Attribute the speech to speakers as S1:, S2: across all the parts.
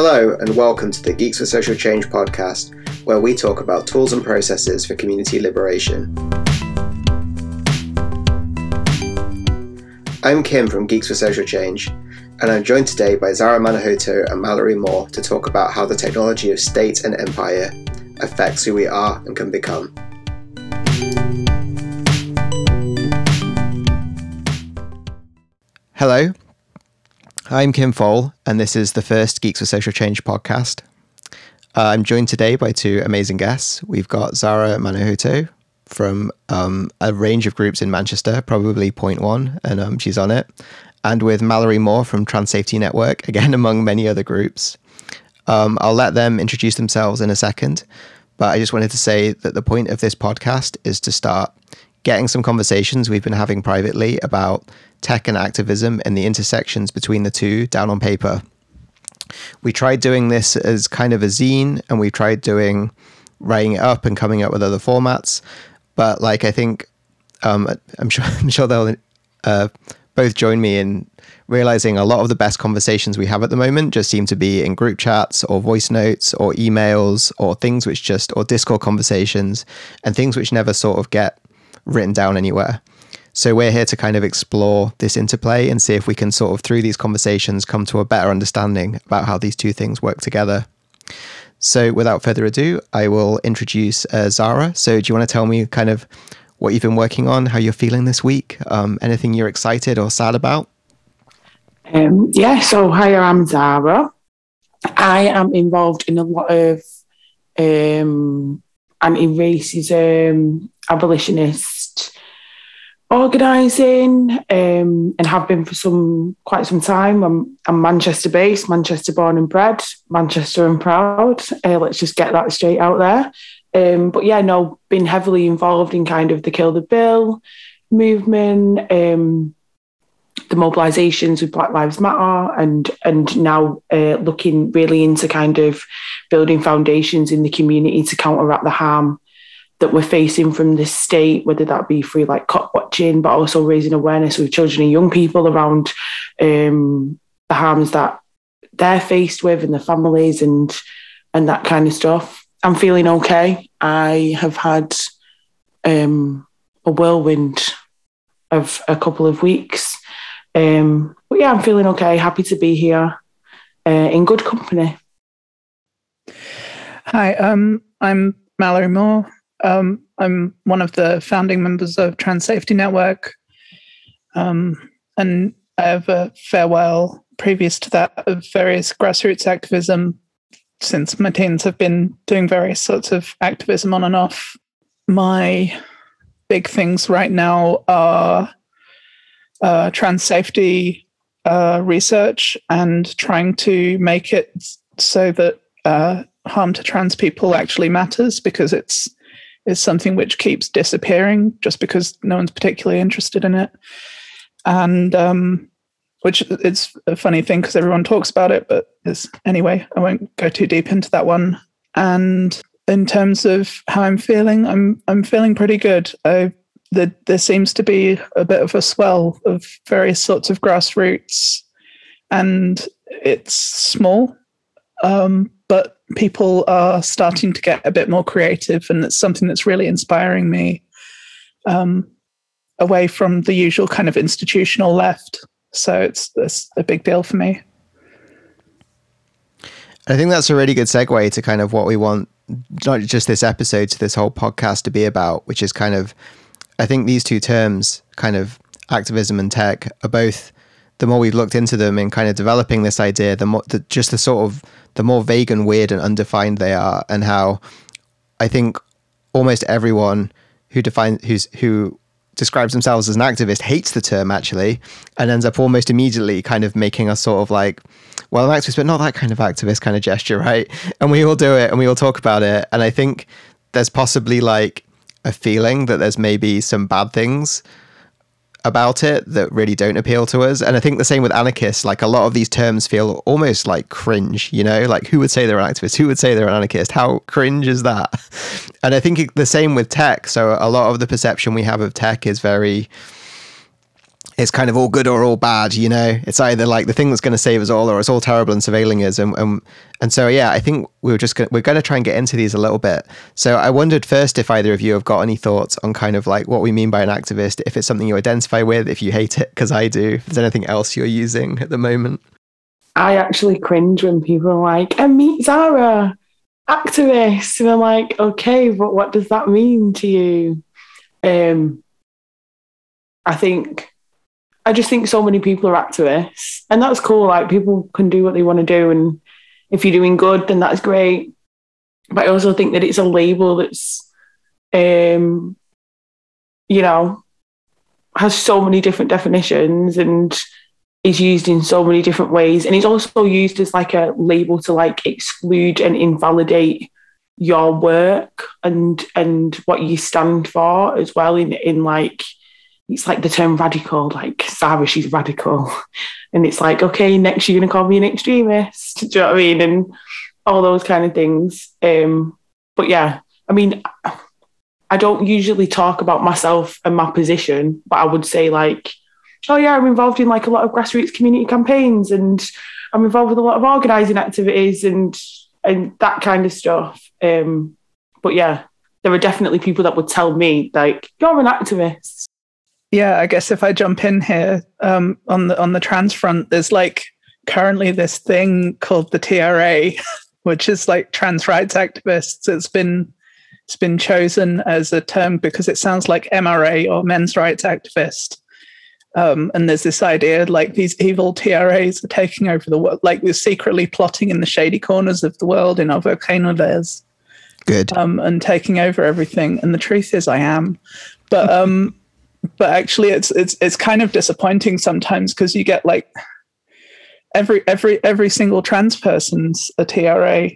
S1: Hello, and welcome to the Geeks for Social Change podcast, where we talk about tools and processes for community liberation. I'm Kim from Geeks for Social Change, and I'm joined today by Zara Manoehoetoe and Mallory Moore to talk about how the technology of state and empire affects who we are and can become. Hello, I'm Kim Foale, and this is the first Geeks for Social Change podcast. Uh, I'm joined today by two amazing guests. We've got Zara Manoehoetoe from um, a range of groups in Manchester, probably Point One, and um, she's on it, and with Mallory Moore from Trans Safety Network, again among many other groups. Um, I'll let them introduce themselves in a second, but I just wanted to say that the point of this podcast is to start getting some conversations we've been having privately about tech and activism and the intersections between the two down on paper. We tried doing this as kind of a zine and we tried doing writing it up and coming up with other formats. But like I think um, I'm sure I'm sure they'll uh, both join me in realizing a lot of the best conversations we have at the moment just seem to be in group chats or voice notes or emails or things which just or Discord conversations and things which never sort of get written down anywhere. So we're here to kind of explore this interplay and see if we can sort of through these conversations come to a better understanding about how these two things work together. So without further ado, I will introduce uh, Zara. So do you want to tell me kind of what you've been working on, how you're feeling this week, um, anything you're excited or sad about?
S2: Um, yeah, so hi, I'm Zara. I am involved in a lot of um, anti-racism, abolitionist organising um, and have been for some quite some time. I'm, I'm Manchester based, Manchester born and bred, Manchester and proud. Uh, let's just get that straight out there. Um, but yeah, no, been heavily involved in kind of the Kill the Bill movement, um, the mobilisations with Black Lives Matter, and and now uh, looking really into kind of building foundations in the community to counteract the harm that we're facing from the state, whether that be through like cop watching, but also raising awareness with children and young people around um, the harms that they're faced with and the families and and that kind of stuff. I'm feeling okay. I have had um, a whirlwind of a couple of weeks. Um, but yeah, I'm feeling okay. Happy to be here uh, in good company.
S3: Hi, um, I'm Mallory Moore. Um, I'm one of the founding members of Trans Safety Network. Um, and I have a farewell previous to that of various grassroots activism since my teens have been doing various sorts of activism on and off. My big things right now are uh, trans safety uh, research and trying to make it so that uh, harm to trans people actually matters because it's is something which keeps disappearing just because no one's particularly interested in it. And um, which it's a funny thing because everyone talks about it, but is anyway, I won't go too deep into that one. And in terms of how I'm feeling, I'm I'm feeling pretty good. I, the, there seems to be a bit of a swell of various sorts of grassroots, and it's small, um, but people are starting to get a bit more creative, and it's something that's really inspiring me um, away from the usual kind of institutional left. So it's, it's a big deal for me.
S1: I think that's a really good segue to kind of what we want, not just this episode, to this whole podcast to be about, which is kind of, I think these two terms, kind of activism and tech, are both the more we've looked into them and kind of developing this idea, the more the, just the sort of the more vague and weird and undefined they are, and how I think almost everyone who defines who's who describes themselves as an activist hates the term actually, and ends up almost immediately kind of making us sort of like, well, I'm activist, but not that kind of activist kind of gesture, right? And we all do it, and we all talk about it, and I think there's possibly like a feeling that there's maybe some bad things about it that really don't appeal to us. And I think the same with anarchists. Like a lot of these terms feel almost like cringe, you know? Like who would say they're an activist? Who would say they're an anarchist? How cringe is that? And I think the same with tech. So a lot of the perception we have of tech is very it's kind of all good or all bad, you know. It's either like the thing that's going to save us all, or it's all terrible and surveilling us. And and, and so yeah, I think we are just gonna, we're going to try and get into these a little bit. So I wondered first if either of you have got any thoughts on kind of like what we mean by an activist, if it's something you identify with, if you hate it because I do, if there's anything else you're using at the moment.
S2: I actually cringe when people are like, "And meet Zara, activist," and I'm like, "Okay, but what does that mean to you?" Um, I think I just think so many people are activists, and that's cool. Like people can do what they want to do, and if you're doing good, then that's great. But I also think that it's a label that's, um, you know, has so many different definitions and is used in so many different ways, and it's also used as like a label to like exclude and invalidate your work and and what you stand for as well in in like it's like the term radical, like Zara, she's radical. And it's like, okay, next you're to call me an extremist. Do you know what I mean? And all those kind of things. Um, but yeah, I mean, I don't usually talk about myself and my position, but I would say like, oh yeah, I'm involved in like a lot of grassroots community campaigns and I'm involved with a lot of organising activities and and that kind of stuff. Um, but yeah, there are definitely people that would tell me like, you're an activist
S3: yeah, I guess if I jump in here um, on the on the trans front, there's like currently this thing called the TRA, which is like trans rights activists. It's been it's been chosen as a term because it sounds like MRA or men's rights activist. Um, and there's this idea like these evil TRAs are taking over the world, like we're secretly plotting in the shady corners of the world in our volcano layers.
S1: Good.
S3: Um, and taking over everything. And the truth is, I am. But um, but actually it's it's it's kind of disappointing sometimes because you get like every every every single trans person's a TRA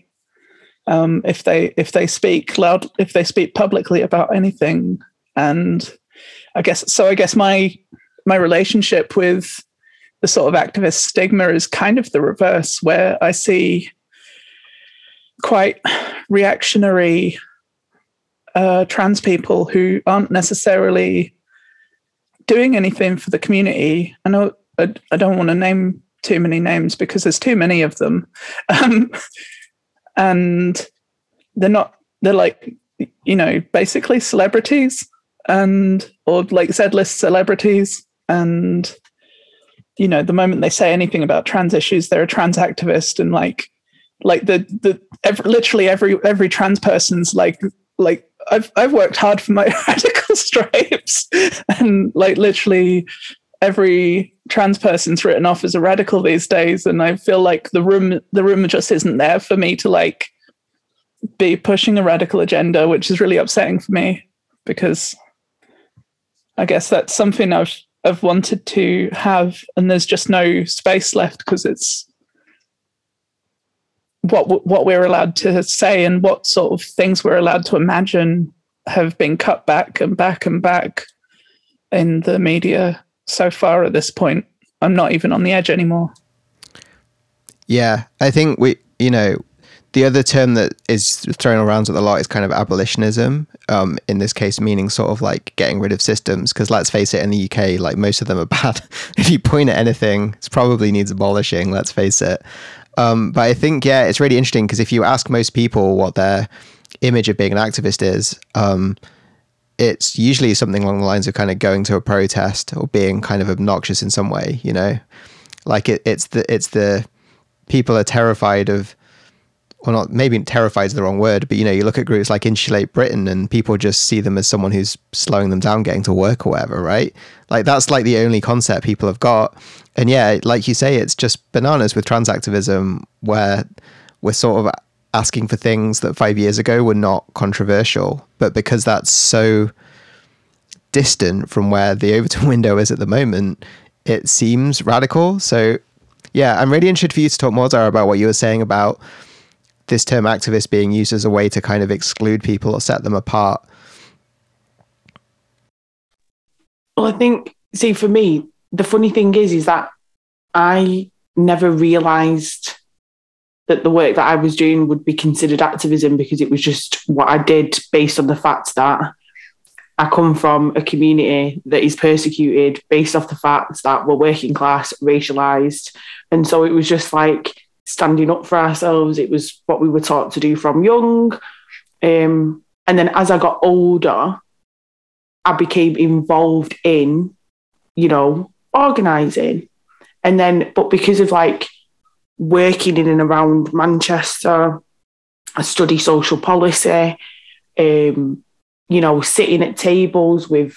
S3: um, if they if they speak loud if they speak publicly about anything. And I guess so I guess my my relationship with the sort of activist stigma is kind of the reverse where I see quite reactionary uh, trans people who aren't necessarily doing anything for the community. I know I, I don't want to name too many names because there's too many of them, um, and they're not. They're like you know basically celebrities and or like Z list celebrities and you know the moment they say anything about trans issues they're a trans activist and like like the the every, literally every every trans person's like like I've I've worked hard for my stripes, and like literally every trans person's written off as a radical these days, and I feel like the room the room just isn't there for me to like be pushing a radical agenda, which is really upsetting for me because I guess that's something I've I've wanted to have, and there's just no space left because it's what what we're allowed to say and what sort of things we're allowed to imagine have been cut back and back and back in the media so far at this point. I'm not even on the edge anymore.
S1: Yeah, I think we, you know, the other term that is thrown around a lot is kind of abolitionism. Um, in this case, meaning sort of like getting rid of systems. Because let's face it, in the UK, like most of them are bad. if you point at anything, it probably needs abolishing. Let's face it. Um, but I think, yeah, it's really interesting because if you ask most people what their image of being an activist is, um, it's usually something along the lines of kind of going to a protest or being kind of obnoxious in some way, you know, like it, it's the, it's the people are terrified of, well, not maybe terrified is the wrong word, but you know, you look at groups like Insulate Britain and people just see them as someone who's slowing them down getting to work or whatever, right? Like that's like the only concept people have got and yeah, like you say, it's just bananas with trans activism where we're sort of asking for things that five years ago were not controversial, but because that's so distant from where the Overton window is at the moment, it seems radical. So, yeah, I'm really interested for you to talk more, Zara, about what you were saying about this term activist being used as a way to kind of exclude people or set them apart.
S2: Well, I think, see, for me, the funny thing is, is that I never realised that the work that I was doing would be considered activism because it was just what I did based on the fact that I come from a community that is persecuted based off the fact that we're working class, racialized. And so it was just like standing up for ourselves. It was what we were taught to do from young. Um, and then as I got older, I became involved in, you know, organizing. And then, but because of like working in and around Manchester, I study social policy, um, you know, sitting at tables with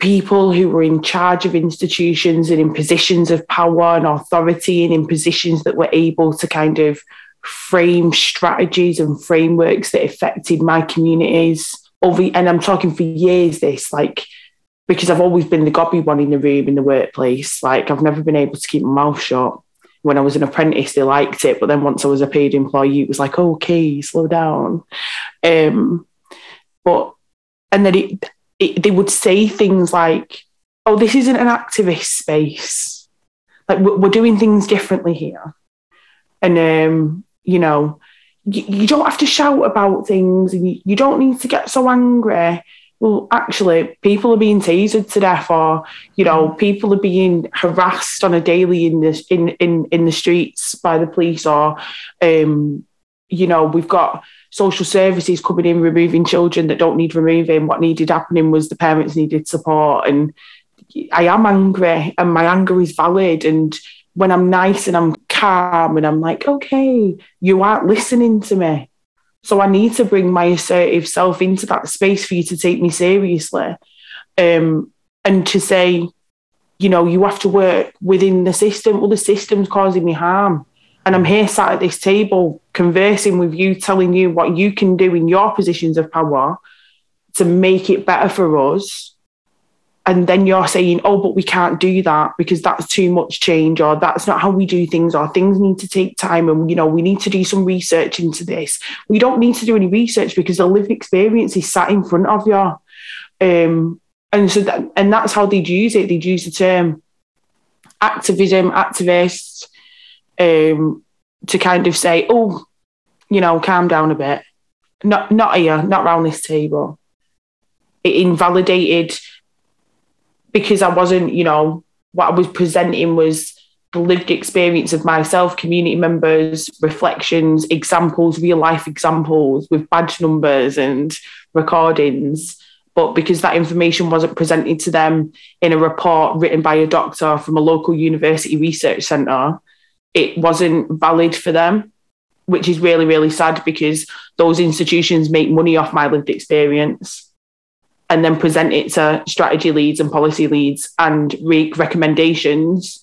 S2: people who were in charge of institutions and in positions of power and authority and in positions that were able to kind of frame strategies and frameworks that affected my communities. Over, and I'm talking for years, this, like, because I've always been the gobby one in the room in the workplace. Like, I've never been able to keep my mouth shut. When I was an apprentice, they liked it. But then once I was a paid employee, it was like, okay, slow down. Um, but, and then it, it, they would say things like, oh, this isn't an activist space. Like, we're, we're doing things differently here. And, um, you know, you, you, don't have to shout about things and you, you don't need to get so angry. Well, actually, people are being tasered to death, or you know, people are being harassed on a daily in the in in in the streets by the police, or um, you know, we've got social services coming in removing children that don't need removing. What needed happening was the parents needed support, and I am angry, and my anger is valid. And when I'm nice and I'm calm, and I'm like, okay, you aren't listening to me. So I need to bring my assertive self into that space for you to take me seriously. Um, and to say, you know, you have to work within the system. Well, the system's causing me harm. And I'm here sat at this table conversing with you, telling you what you can do in your positions of power to make it better for us. And then you're saying, oh, but we can't do that because that's too much change, or that's not how we do things, or things need to take time. And, you know, we need to do some research into this. We don't need to do any research because the lived experience is sat in front of you. Um, and so that, and that's how they'd use it. They'd use the term activism, activists, um, to kind of say, oh, you know, calm down a bit. Not not here, not around this table. It invalidated because I wasn't, you know, what I was presenting was the lived experience of myself, community members, reflections, examples, real life examples with badge numbers and recordings. But because that information wasn't presented to them in a report written by a doctor from a local university research centre, it wasn't valid for them, which is really, really sad because those institutions make money off my lived experience and then present it to strategy leads and policy leads and make recommendations,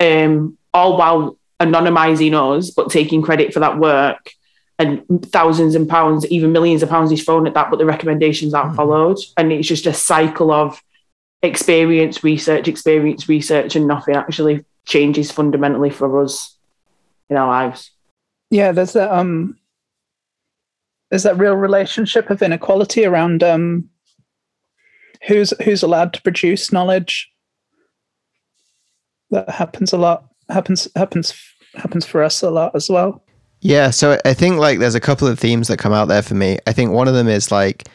S2: um, all while anonymizing us, but taking credit for that work. And thousands and pounds, even millions of pounds is thrown at that, but the recommendations aren't mm-hmm. followed. And it's just a cycle of experience, research, experience, research, and nothing actually changes fundamentally for us in our lives.
S3: Yeah, there's that um there's that real relationship of inequality around um who's who's allowed to produce knowledge. That happens a lot. Happens happens happens for us a lot as well.
S1: Yeah, so I think like there's a couple of themes that come out there for me. I think one of them is like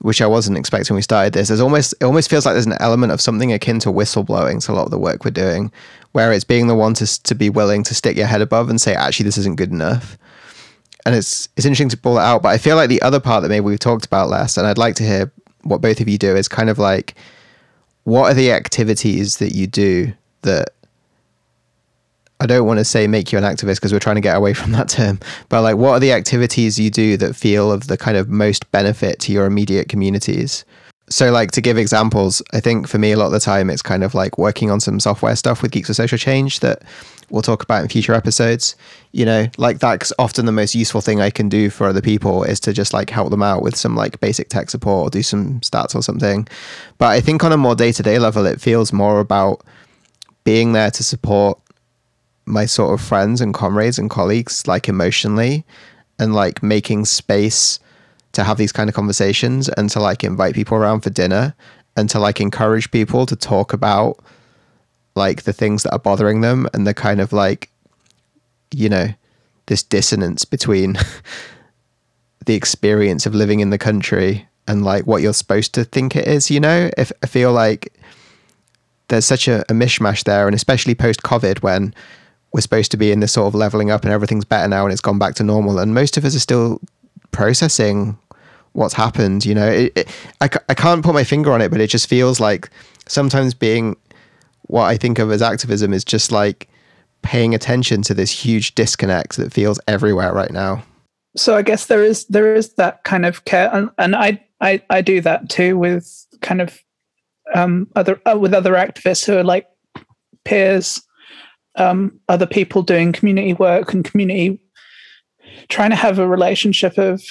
S1: which I wasn't expecting when we started this. There's almost it almost feels like there's an element of something akin to whistleblowing to a lot of the work we're doing, where it's being the one to to be willing to stick your head above and say, actually, this isn't good enough. And it's it's interesting to pull it out. But I feel like the other part that maybe we've talked about less, and I'd like to hear what both of you do, is kind of like, what are the activities that you do that I don't want to say make you an activist because we're trying to get away from that term, but like what are the activities you do that feel of the kind of most benefit to your immediate communities? So, like to give examples, I think for me, a lot of the time it's kind of like working on some software stuff with Geeks for Social Change that we'll talk about in future episodes. You know, like that's often the most useful thing I can do for other people is to just like help them out with some like basic tech support or do some stats or something. But I think on a more day to day level, it feels more about being there to support my sort of friends and comrades and colleagues like emotionally and like making space to have these kind of conversations and to like invite people around for dinner and to like encourage people to talk about like the things that are bothering them and the kind of like you know this dissonance between the experience of living in the country and like what you're supposed to think it is. You know, if I feel like there's such a, a mishmash there, and especially post COVID when we're supposed to be in this sort of leveling up and everything's better now and it's gone back to normal, and most of us are still processing what's happened. You know, it, it, I, I can't put my finger on it, but it just feels like sometimes being what I think of as activism is just like paying attention to this huge disconnect that feels everywhere right now.
S3: So I guess there is there is that kind of care, and, and I, I I do that too with kind of um, other uh, with other activists who are like peers, um, other people doing community work and community trying to have a relationship of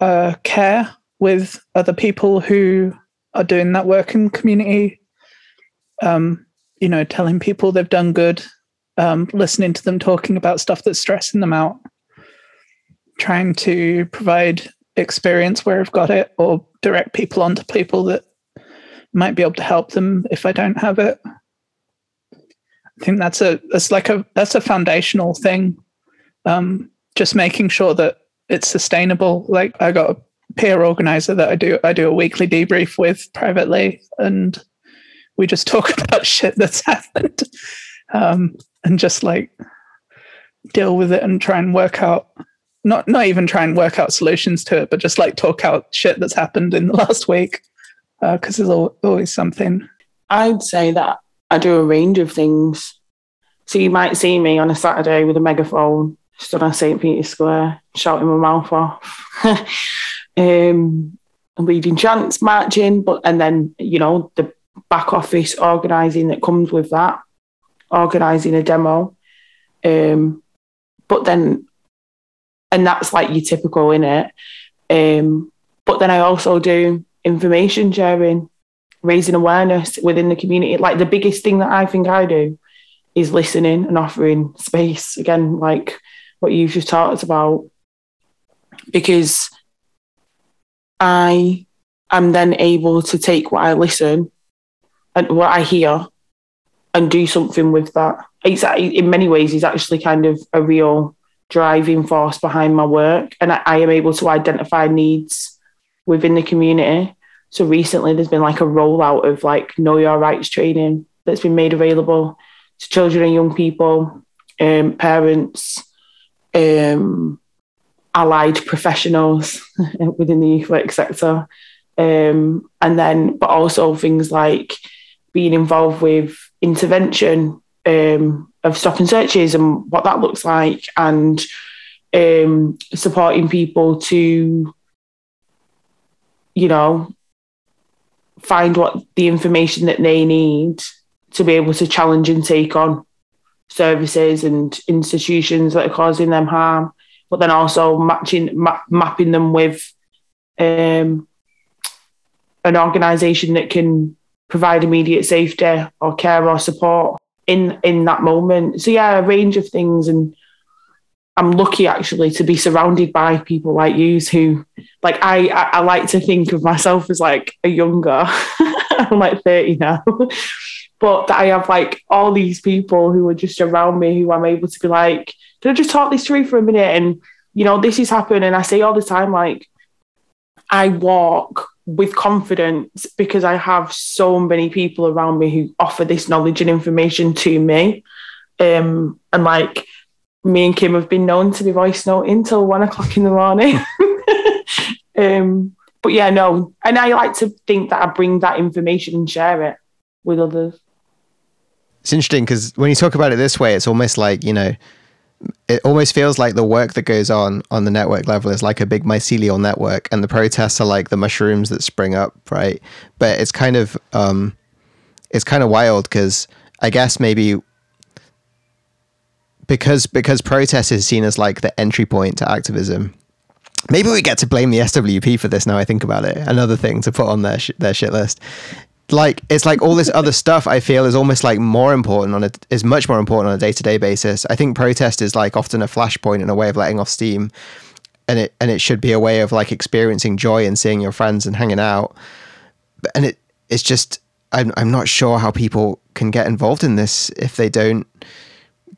S3: uh, care with other people who are doing that work in community. Um, you know, telling people they've done good, um, listening to them talking about stuff that's stressing them out, trying to provide experience where I've got it, or direct people onto people that might be able to help them if I don't have it. I think that's a that's like a that's a foundational thing. Um, just making sure that it's sustainable. Like I got a peer organizer that I do I do a weekly debrief with privately, and we just talk about shit that's happened, um, and just like deal with it and try and work out not not even try and work out solutions to it, but just like talk out shit that's happened in the last week because uh, there's always something.
S2: I'd say that I do a range of things. So you might see me on a Saturday with a megaphone stood on St. Peter's Square, shouting my mouth off, um, leading chants, marching, but and then you know the back office organising that comes with that, organising a demo, um, but then, and that's like your typical in it. Um, but then I also do information sharing, raising awareness within the community. Like the biggest thing that I think I do is listening and offering space. Again, like what you've just talked about because I am then able to take what I listen and what I hear and do something with that. It's in many ways is actually kind of a real driving force behind my work, and I, I am able to identify needs within the community. So recently, there's been like a rollout of like know your rights training that's been made available to children and young people, um, parents, um, allied professionals within the youth work sector. Um, and then, but also things like being involved with intervention um, of stop and searches and what that looks like, and um, supporting people to, you know, find what the information that they need to be able to challenge and take on services and institutions that are causing them harm, but then also matching ma- mapping them with um, an organisation that can provide immediate safety or care or support in in that moment. So yeah, a range of things, and I'm lucky actually to be surrounded by people like you who, like I, I, I like to think of myself as like a younger. I'm like 30 now but that I have like all these people who are just around me who I'm able to be like, can I just talk this through for a minute? And, you know, this is happening. And I say all the time, like, I walk with confidence because I have so many people around me who offer this knowledge and information to me. Um, and like, me and Kim have been known to be voice noting till one o'clock in the morning. um, but yeah, no. And I like to think that I bring that information and share it with others
S1: it's interesting because when you talk about it this way, it's almost like you know, it almost feels like the work that goes on on the network level is like a big mycelial network, and the protests are like the mushrooms that spring up, right? But it's kind of um, it's kind of wild because I guess maybe because because protest is seen as like the entry point to activism. Maybe we get to blame the SWP for this now. I think about it. Another thing to put on their sh- their shit list like it's like all this other stuff I feel is almost like more important on it is much more important on a day to day basis. I think protest is like often a flashpoint and a way of letting off steam, and it and it should be a way of like experiencing joy and seeing your friends and hanging out. And it it's just I'm I'm not sure how people can get involved in this if they don't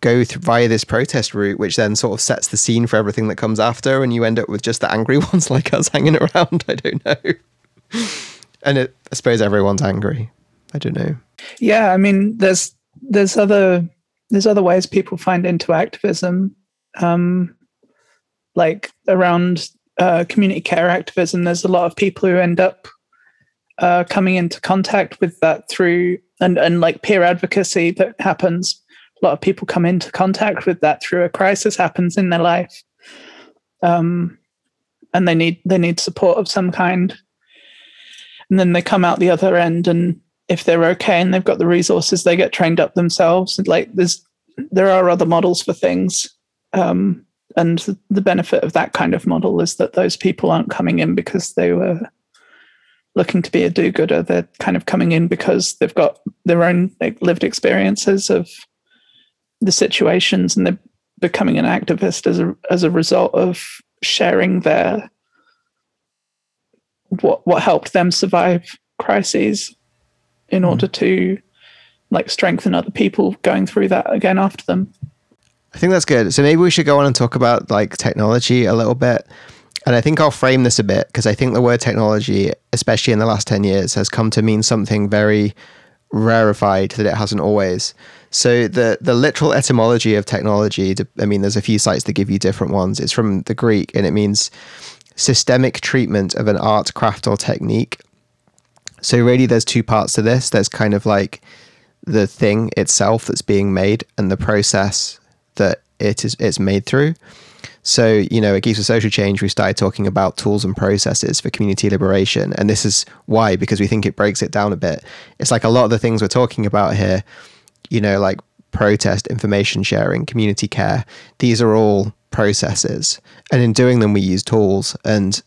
S1: go through via this protest route, which then sort of sets the scene for everything that comes after, and you end up with just the angry ones like us hanging around. I don't know. And it, I suppose everyone's angry. I don't know.
S3: Yeah, I mean, there's there's other there's other ways people find into activism, um, like around uh, community care activism. There's a lot of people who end up uh, coming into contact with that through and and like peer advocacy that happens. A lot of people come into contact with that through a crisis happens in their life, um, and they need they need support of some kind. And then they come out the other end and if they're okay and they've got the resources, they get trained up themselves. Like there's there are other models for things. Um, and the benefit of that kind of model is that those people aren't coming in because they were looking to be a do-gooder. They're kind of coming in because they've got their own lived experiences of the situations, and they're becoming an activist as a as a result of sharing their what what helped them survive crises in order mm. to like strengthen other people going through that again after them.
S1: I think that's good. So maybe we should go on and talk about like technology a little bit. And I think I'll frame this a bit because I think the word technology, especially in the last 10 years, has come to mean something very rarefied that it hasn't always. So the the literal etymology of technology, I mean, there's a few sites that give you different ones. It's from the Greek and it means systemic treatment of an art, craft, or technique so really, there's two parts to this. There's kind of like the thing itself that's being made and the process that it is it's made through. So, you know, at Geeks for Social Change, we started talking about tools and processes for community liberation. And this is why, because we think it breaks it down a bit. It's like a lot of the things we're talking about here, you know, like protest, information sharing, community care, these are all processes. And in doing them, we use tools. And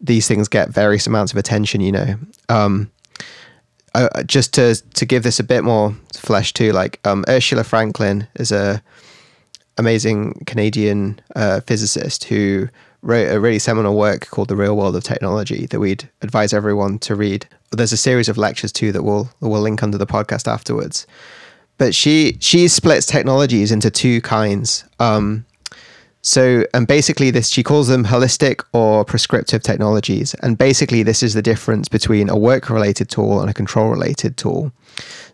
S1: these things get various amounts of attention, you know. Um, uh, just to to give this a bit more flesh too, like um, Ursula Franklin is a amazing Canadian uh, physicist who wrote a really seminal work called The Real World of Technology that we'd advise everyone to read. There's a series of lectures too that we'll we'll link under the podcast afterwards. But she she splits technologies into two kinds. Um, so, and basically, this she calls them holistic or prescriptive technologies. And basically, this is the difference between a work related tool and a control related tool.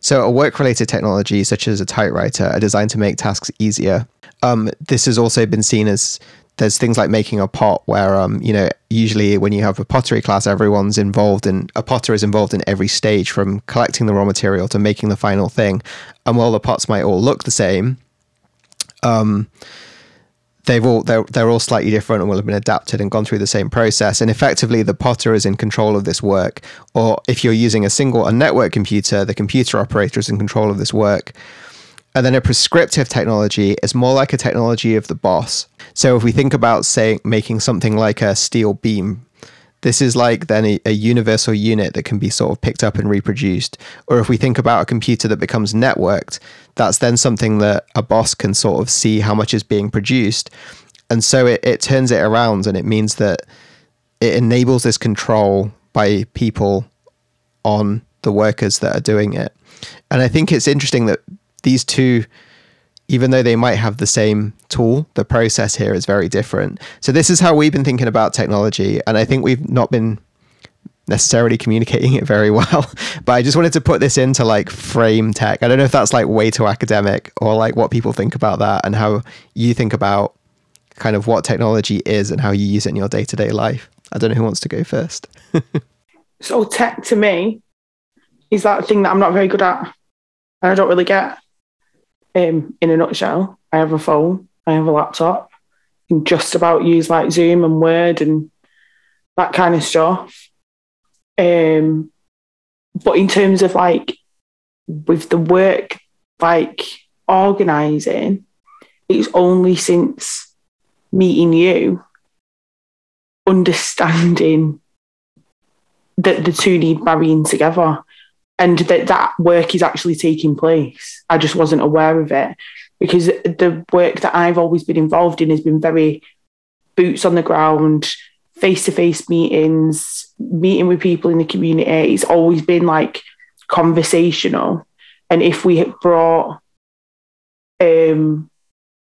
S1: So, a work related technology, such as a typewriter, are designed to make tasks easier. Um, this has also been seen as there's things like making a pot where um, you know usually when you have a pottery class everyone's involved in a potter is involved in every stage from collecting the raw material to making the final thing and while the pots might all look the same um, they've all they're, they're all slightly different and will have been adapted and gone through the same process. And effectively the potter is in control of this work. Or if you're using a single a network computer the computer operator is in control of this work. And then a prescriptive technology is more like a technology of the boss. So if we think about say making something like a steel beam this is like then a, a, universal unit that can be sort of picked up and reproduced. Or if we think about a computer that becomes networked, that's then something that a boss can sort of see how much is being produced. And so it, it turns it around and it means that it enables this control by people on the workers that are doing it. And I think it's interesting that these two even though they might have the same tool, the process here is very different. So this is how we've been thinking about technology, and I think we've not been necessarily communicating it very well. but I just wanted to put this into like frame tech. I don't know if that's like way too academic or like what people think about that and how you think about kind of what technology is and how you use it in your day to day life. I don't know who wants to go first.
S2: so tech to me is that thing that I'm not very good at and I don't really get um, in a nutshell, I have a phone, I have a laptop, and just about use like Zoom and Word and that kind of stuff. Um, but in terms of like with the work, like organizing, it's only since meeting you, understanding that the two need marrying together and that that work is actually taking place. I just wasn't aware of it because the work that I've always been involved in has been very boots on the ground, face to face meetings, meeting with people in the community. It's always been like conversational. And if we brought, um,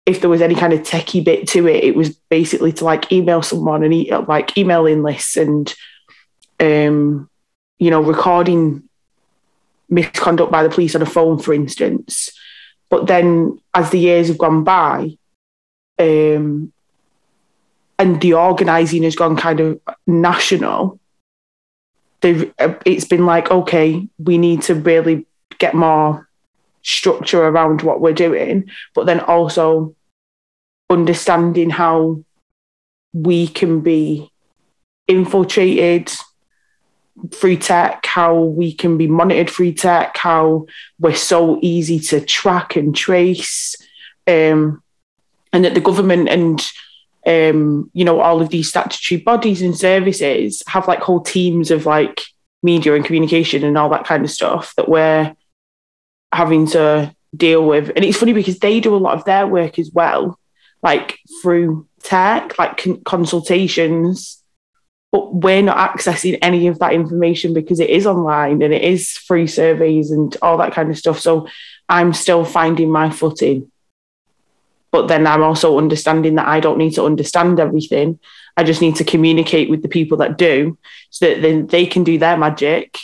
S2: if there was any kind of techie bit to it, it was basically to like email someone and e- like emailing lists and um, you know, recording misconduct by the police on a phone, for instance. But then as the years have gone by, um, and the organising has gone kind of national, they've it's been like, okay, we need to really get more structure around what we're doing, but then also understanding how we can be infiltrated through tech, how we can be monitored through tech, how we're so easy to track and trace, um, and that the government and um, you know all of these statutory bodies and services have like whole teams of like media and communication and all that kind of stuff that we're having to deal with. And it's funny because they do a lot of their work as well, like through tech, like con- consultations but we're not accessing any of that information because it is online and it is free surveys and all that kind of stuff. So I'm still finding my footing. But then I'm also understanding that I don't need to understand everything. I just need to communicate with the people that do so that then they can do their magic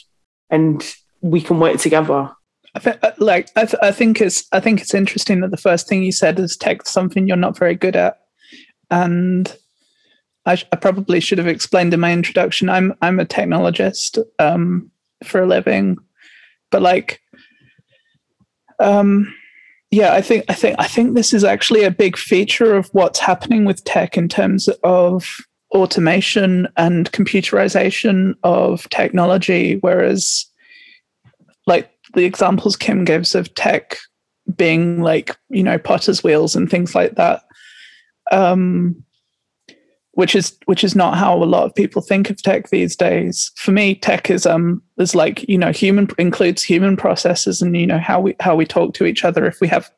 S2: and we can work together.
S3: I th- uh, like I, th- I think it's I think it's interesting that the first thing you said is tech something you're not very good at, and I, sh- I, probably should have explained in my introduction. I'm I'm a technologist um, for a living, but like, um, yeah, I think I think I think this is actually a big feature of what's happening with tech in terms of automation and computerization of technology. Whereas, like the examples Kim gives of tech being like you know potter's wheels and things like that. Um, which is which is not how a lot of people think of tech these days. For me, tech is um is like you know human includes human processes and you know how we how we talk to each other. If we have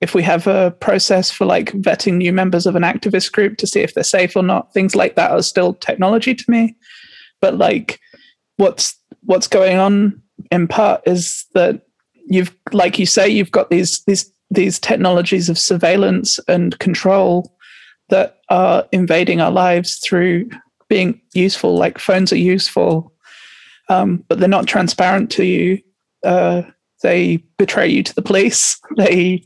S3: if we have a process for like vetting new members of an activist group to see if they're safe or not, things like that are still technology to me. But like what's what's going on in part is that you've like you say you've got these these these technologies of surveillance and control that are invading our lives through being useful, like phones are useful, um, but they're not transparent to you. Uh, they betray you to the police. They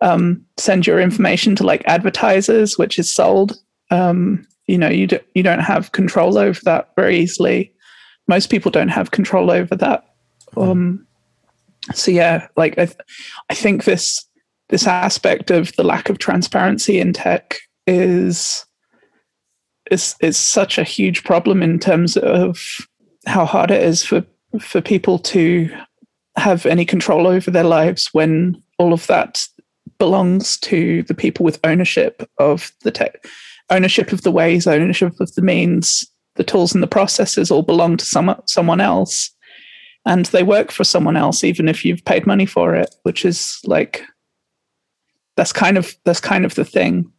S3: um, send your information to like advertisers, which is sold. Um, you know, you do, you don't have control over that very easily. Most people don't have control over that. Um, so yeah, like I, th- I think this this aspect of the lack of transparency in tech is is is such a huge problem in terms of how hard it is for for people to have any control over their lives when all of that belongs to the people with ownership of the tech ownership of the ways ownership of the means the tools and the processes all belong to some, someone else. And they work for someone else even if you've paid money for it which is like that's kind of that's kind of the thing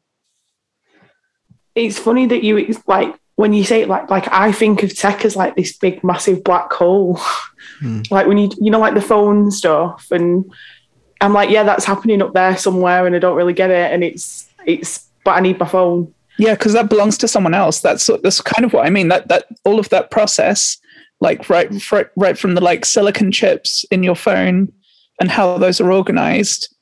S2: it's funny that you like when you say it like like I think of tech as like this big massive black hole. Mm. like when you you know like the phone stuff and I'm like yeah that's happening up there somewhere and I don't really get it and it's it's but I need my phone.
S3: Yeah, because that belongs to someone else. That's that's kind of what I mean. That that all of that process, like right right, right from the like silicon chips in your phone and how those are organized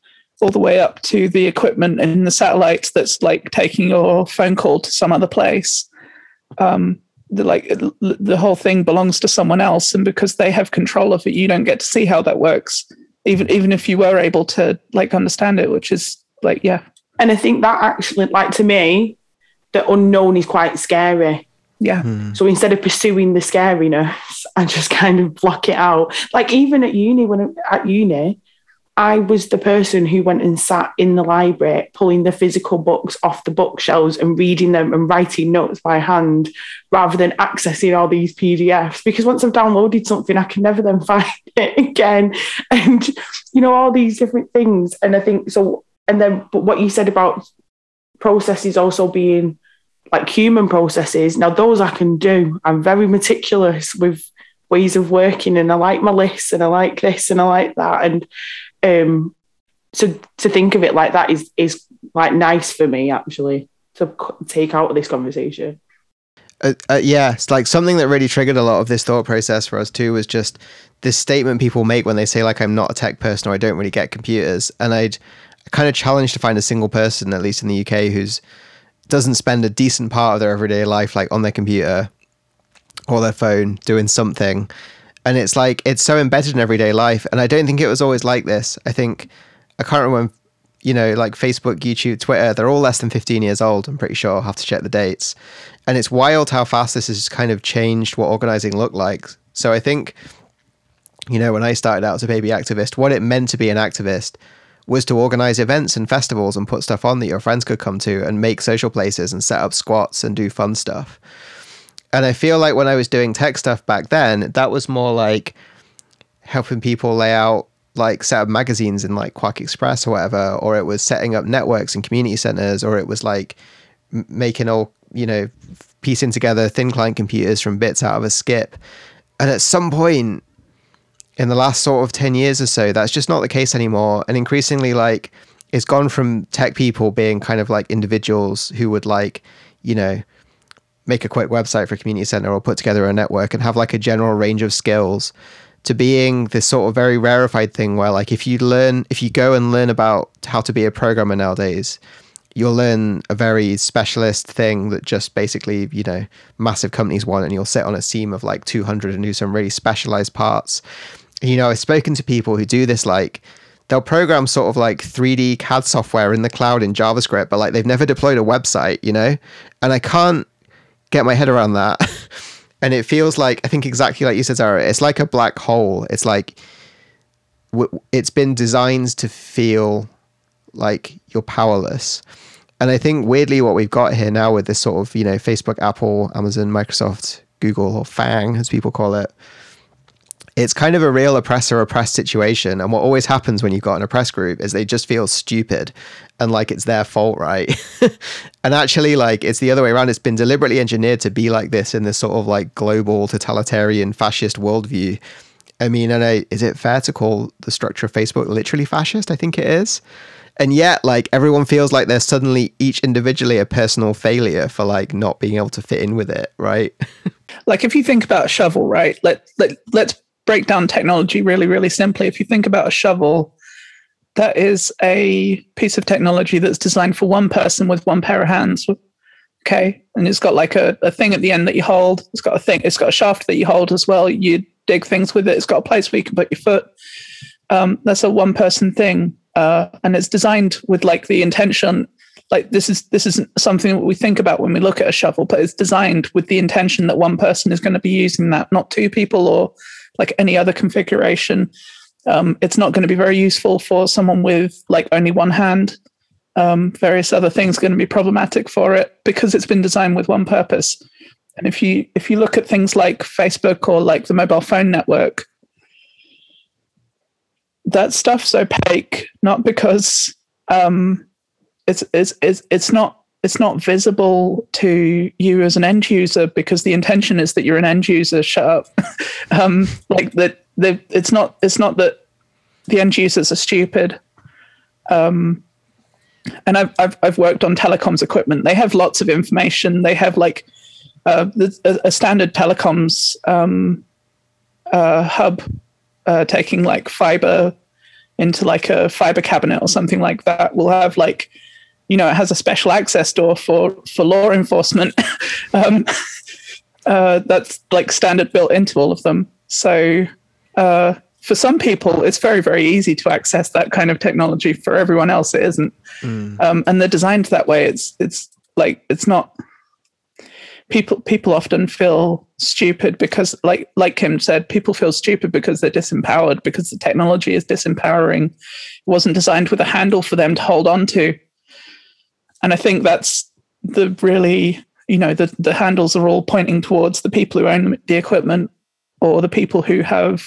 S3: all the way up to the equipment in the satellites that's like taking your phone call to some other place. Um, the, like the whole thing belongs to someone else, and because they have control of it, you don't get to see how that works. Even even if you were able to like understand it, which is like yeah.
S2: And I think that actually, like to me, the unknown is quite scary.
S3: Yeah. Hmm.
S2: So instead of pursuing the scariness, I just kind of block it out. Like even at uni, when I'm at uni, I was the person who went and sat in the library, pulling the physical books off the bookshelves and reading them and writing notes by hand rather than accessing all these PDFs. Because once I've downloaded something, I can never then find it again. And, you know, all these different things. And I think so. And then, but what you said about processes also being like human processes, now those I can do. I'm very meticulous with ways of working and I like my lists and I like this and I like that. And, um, so to think of it like that is is like nice for me actually to take out of this conversation.
S1: Uh, uh, yeah, it's like something that really triggered a lot of this thought process for us too was just this statement people make when they say like I'm not a tech person or I don't really get computers, and I'd kind of challenged to find a single person, at least in the UK, who's doesn't spend a decent part of their everyday life like on their computer or their phone doing something. And it's like it's so embedded in everyday life. And I don't think it was always like this. I think I can't remember you know, like Facebook, YouTube, Twitter, they're all less than 15 years old. I'm pretty sure. I'll have to check the dates. And it's wild how fast this has kind of changed what organizing looked like. So I think, you know, when I started out as a baby activist, what it meant to be an activist was to organize events and festivals and put stuff on that your friends could come to and make social places and set up squats and do fun stuff. And I feel like when I was doing tech stuff back then, that was more like helping people lay out like set up magazines in like QuarkXPress or whatever, or it was setting up networks and community centers, or it was like making all, you know, piecing together thin client computers from bits out of a skip. And at some point, in the last sort of 10 years or so, that's just not the case anymore. And increasingly, like, it's gone from tech people being kind of like individuals who would, like, you know, make a quick website for a community center or put together a network and have like a general range of skills to being this sort of very rarefied thing where, like, if you learn, if you go and learn about how to be a programmer nowadays, you'll learn a very specialist thing that just basically, you know, massive companies want, and you'll sit on a team of like 200 and do some really specialized parts you know, I've spoken to people who do this like they'll program sort of like 3D CAD software in the cloud in JavaScript, but like they've never deployed a website, you know? And I can't get my head around that. and it feels like I think exactly like you said, Zara, it's like a black hole. It's like w- it's been designed to feel like you're powerless. And I think weirdly what we've got here now with this sort of, you know, Facebook, Apple, Amazon, Microsoft, Google, or FANG, as people call it, it's kind of a real oppressor oppressed situation. And what always happens when you've got an oppressed group is they just feel stupid and like it's their fault, right? and actually, like it's the other way around. It's been deliberately engineered to be like this in this sort of like global totalitarian fascist worldview. I mean, and I, is it fair to call the structure of Facebook literally fascist? I think it is. And yet, like everyone feels like they're suddenly each individually a personal failure for like not being able to fit in with it, right?
S3: like if you think about shovel, right? Let let let's break down technology really, really simply, if you think about a shovel, that is a piece of technology that's designed for one person with one pair of hands. Okay. And it's got like a, a thing at the end that you hold. It's got a thing, it's got a shaft that you hold as well. You dig things with it. It's got a place where you can put your foot. Um, that's a one person thing. Uh, and it's designed with like the intention like this is this isn't something that we think about when we look at a shovel but it's designed with the intention that one person is going to be using that not two people or like any other configuration. Um, it's not going to be very useful for someone with like only one hand. Um, various other things going to be problematic for it because it's been designed with one purpose. And if you if you look at things like Facebook or like the mobile phone network, that stuff's opaque not because um, it's it's it's it's not it's not visible to you as an end user because the intention is that you're an end user. Shut up. um, like that, it's not. It's not that the end users are stupid. Um, and I've, I've I've worked on telecoms equipment. They have lots of information. They have like uh, a, a, standard telecoms um, uh, hub uh, taking like fiber into like a fiber cabinet or something like that. Will have like you know, it has a special access door for for law enforcement. um, uh, that's like standard built into all of them. So uh, for some people, it's very very easy to access that kind of technology. For everyone else, it isn't. Mm. Um, and they're designed that way. It's it's like it's not. People people often feel stupid because, like like Kim said, people feel stupid because they're disempowered because the technology is disempowering. It wasn't designed with a handle for them to hold on to and I think that's the really, you know, the, the handles are all pointing towards the people who own the equipment or the people who have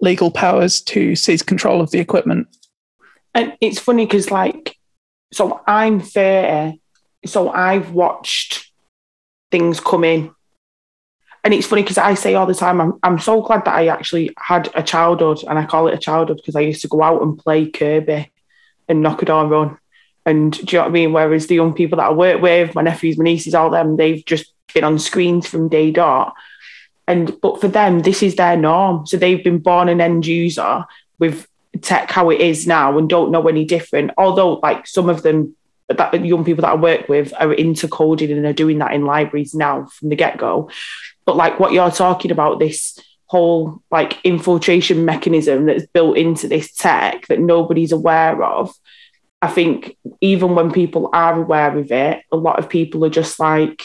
S3: legal powers to seize control of the equipment.
S2: And it's funny because, like, so I'm 30, so I've watched things come in. And it's funny because I say all the time, I'm, I'm so glad that I actually had a childhood, and I call it a childhood because I used to go out and play Kirby and knock a door run. And do you know what I mean? Whereas the young people that I work with, my nephews, my nieces, all them, they've just been on screens from day dot. And but for them, this is their norm. So they've been born an end user with tech how it is now and don't know any different. Although like some of them that young people that I work with are into coding and are doing that in libraries now from the get-go. But like what you're talking about, this whole like infiltration mechanism that's built into this tech that nobody's aware of. I think even when people are aware of it, a lot of people are just like,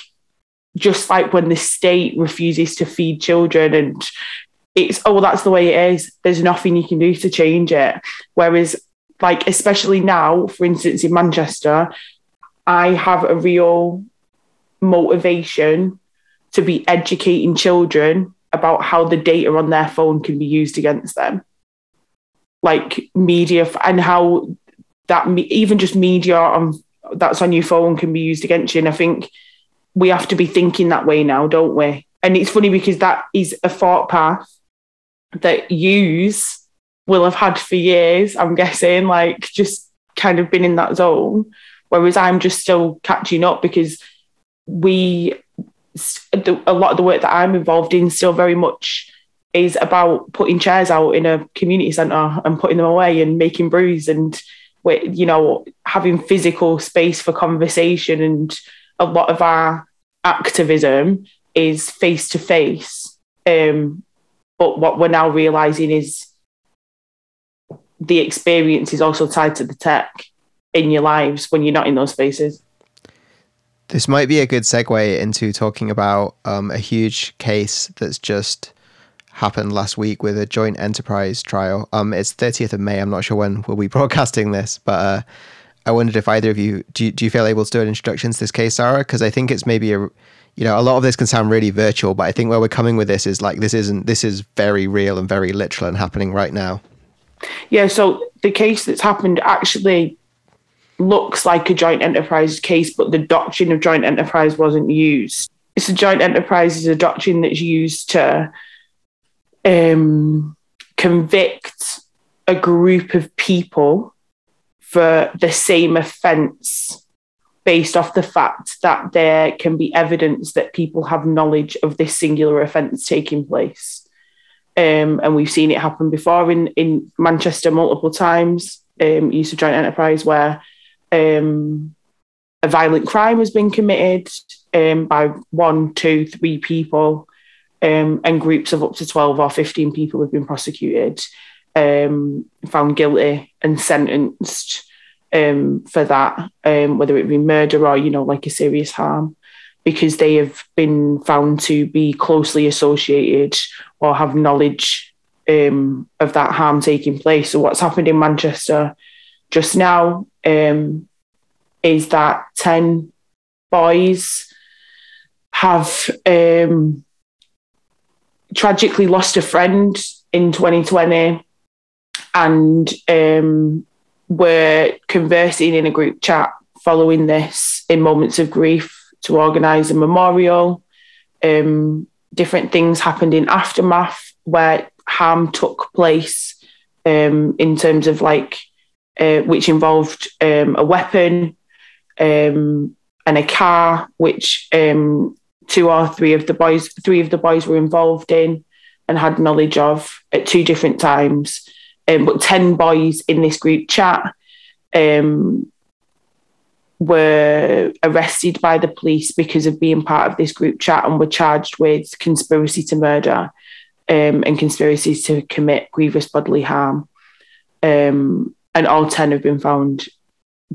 S2: just like when the state refuses to feed children and it's oh that's the way it is. There's nothing you can do to change it. Whereas like especially now for instance in manchester i have a real motivation to be educating children about how the data on their phone can be used against them. Like media and how that even just media on that's on your phone can be used against you. And i think we have to be thinking that way now don't we? And it's funny because that is a thought path that use will have had for years i'm guessing like just kind of been in that zone. Whereas i'm just still catching up because we a lot of the work that I'm involved in still very much is about putting chairs out in a community centre and putting them away and making brews and you know having physical space for conversation and a lot of our activism is face to face but what we're now realizing is the experience is also tied to the tech in your lives when you're not in those spaces.
S1: This might be a good segue into talking about um, a huge case that's just happened last week with a joint enterprise trial. Um, it's 30th of May. I'm not sure when we'll be broadcasting this, but uh, I wondered if either of you do, you do you feel able to do an introduction to this case, Zara? Because I think it's maybe a you know a lot of this can sound really virtual, but I think where we're coming with this is like this isn't this is very real and very literal and happening right now.
S2: Yeah. So the case that's happened actually looks like a joint enterprise case, but the doctrine of joint enterprise wasn't used. It's a joint enterprise is a doctrine that's used to um, convict a group of people for the same offence based off the fact that there can be evidence that people have knowledge of this singular offence taking place. Um, and we've seen it happen before in, in Manchester multiple times, um, use of joint enterprise, where um, a violent crime has been committed um, by one, two, three people, um, and groups of up to 12 or 15 people have been prosecuted, um, found guilty, and sentenced um, for that, um, whether it be murder or, you know, like a serious harm, because they have been found to be closely associated or have knowledge of that harm taking place. So, what's happened in Manchester just now um, is that 10 boys have um, tragically lost a friend in 2020 and um, were conversing in a group chat following this in moments of grief to organise a memorial. Um, different things happened in aftermath where harm took place um, in terms of like uh, which involved um, a weapon um, and a car, which um, two or three of the boys, three of the boys were involved in and had knowledge of at two different times. Um, but ten boys in this group chat um, were arrested by the police because of being part of this group chat and were charged with conspiracy to murder um, and conspiracy to commit grievous bodily harm. Um, and all 10 have been found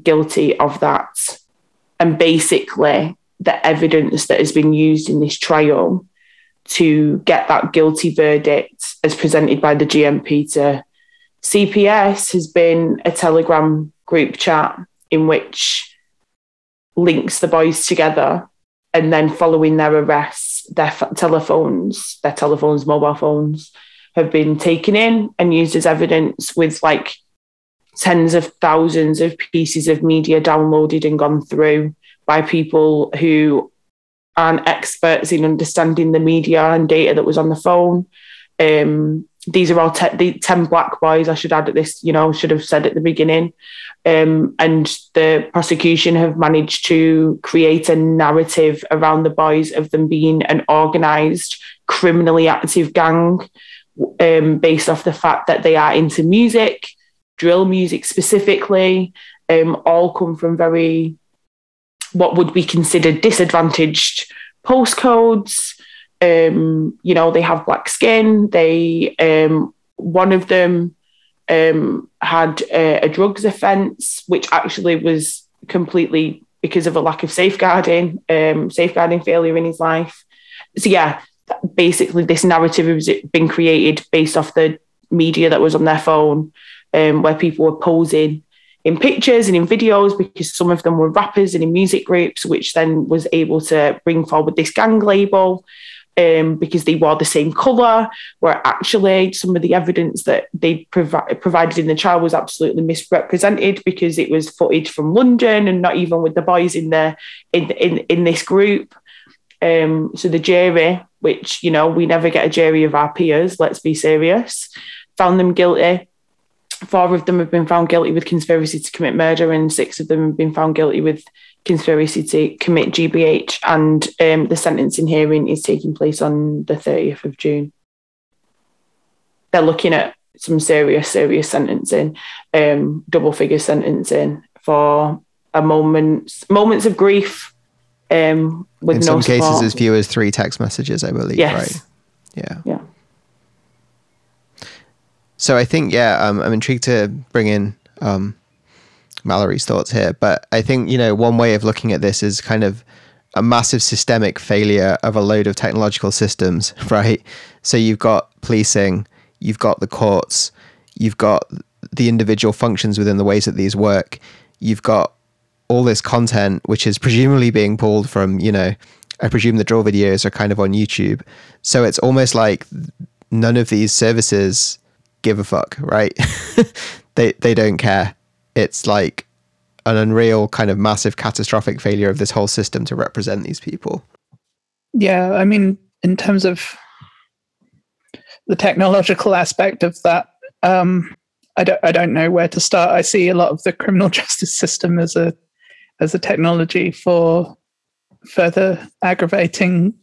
S2: guilty of that. And basically, the evidence that has been used in this trial to get that guilty verdict as presented by the GMP to CPS has been a Telegram group chat in which links the boys together and then following their arrests their telephones their telephones mobile phones have been taken in and used as evidence with like tens of thousands of pieces of media downloaded and gone through by people who aren't experts in understanding the media and data that was on the phone. Um, these are all te- the 10 black boys, I should add at this, you know, should have said at the beginning. Um, and the prosecution have managed to create a narrative around the boys of them being an organised, criminally active gang um, based off the fact that they are into music, drill music specifically, um, all come from very, what would be considered disadvantaged postcodes. Um, you know, they have black skin. They, um, one of them um, had a, a drugs offence, which actually was completely because of a lack of safeguarding, um, safeguarding failure in his life. So yeah, basically this narrative has been created based off the media that was on their phone, um, where people were posing in pictures and in videos because some of them were rappers and in music groups, which then was able to bring forward this gang label um, because they wore the same colour, where actually some of the evidence that they provi- provided in the trial was absolutely misrepresented because it was footage from London and not even with the boys in the in in, in this group. Um, so the jury, which you know we never get a jury of our peers, let's be serious, found them guilty. Four of them have been found guilty with conspiracy to commit murder, and six of them have been found guilty with conspiracy to commit GBH, and um, the sentencing hearing is taking place on the 30th of June. They're looking at some serious, serious sentencing, um, double figure sentencing for a moment, moments of grief. Um, with
S1: In
S2: no
S1: some cases, as few as three text messages, I believe.
S2: Yes.
S1: Right. Yeah.
S2: Yeah.
S1: So I think, yeah, um, I'm intrigued to bring in um, Mallory's thoughts here. But I think, you know, one way of looking at this is kind of a massive systemic failure of a load of technological systems, right? So you've got policing, you've got the courts, you've got the individual functions within the ways that these work, you've got all this content, which is presumably being pulled from, you know, I presume the draw videos are kind of on YouTube. So it's almost like none of these services give a fuck, right? they they don't care. It's like an unreal kind of massive catastrophic failure of this whole system to represent these people.
S3: Yeah, I mean, in terms of the technological aspect of that, um, I don't I don't know where to start. I see a lot of the criminal justice system as a as a technology for further aggravating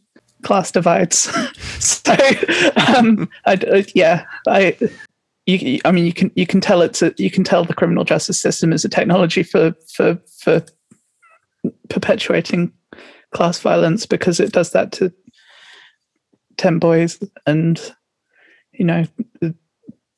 S3: class divides. so, um, I, yeah, I. You, I mean, you can you can tell it's a, you can tell the criminal justice system is a technology for for for perpetuating class violence because it does that to 10 boys and you know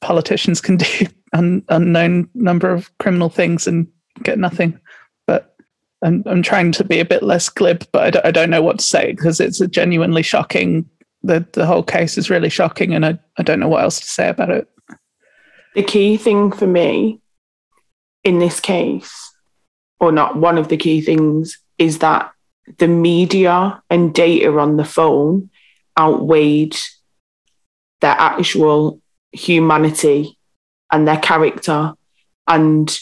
S3: politicians can do un, unknown number of criminal things and get nothing. But I'm, I'm trying to be a bit less glib but I don't, I don't know what to say because it's a genuinely shocking the, the whole case is really shocking and I, I don't know what else to say about it
S2: the key thing for me in this case, or not one of the key things, is that the media and data on the phone outweighed their actual humanity and their character. And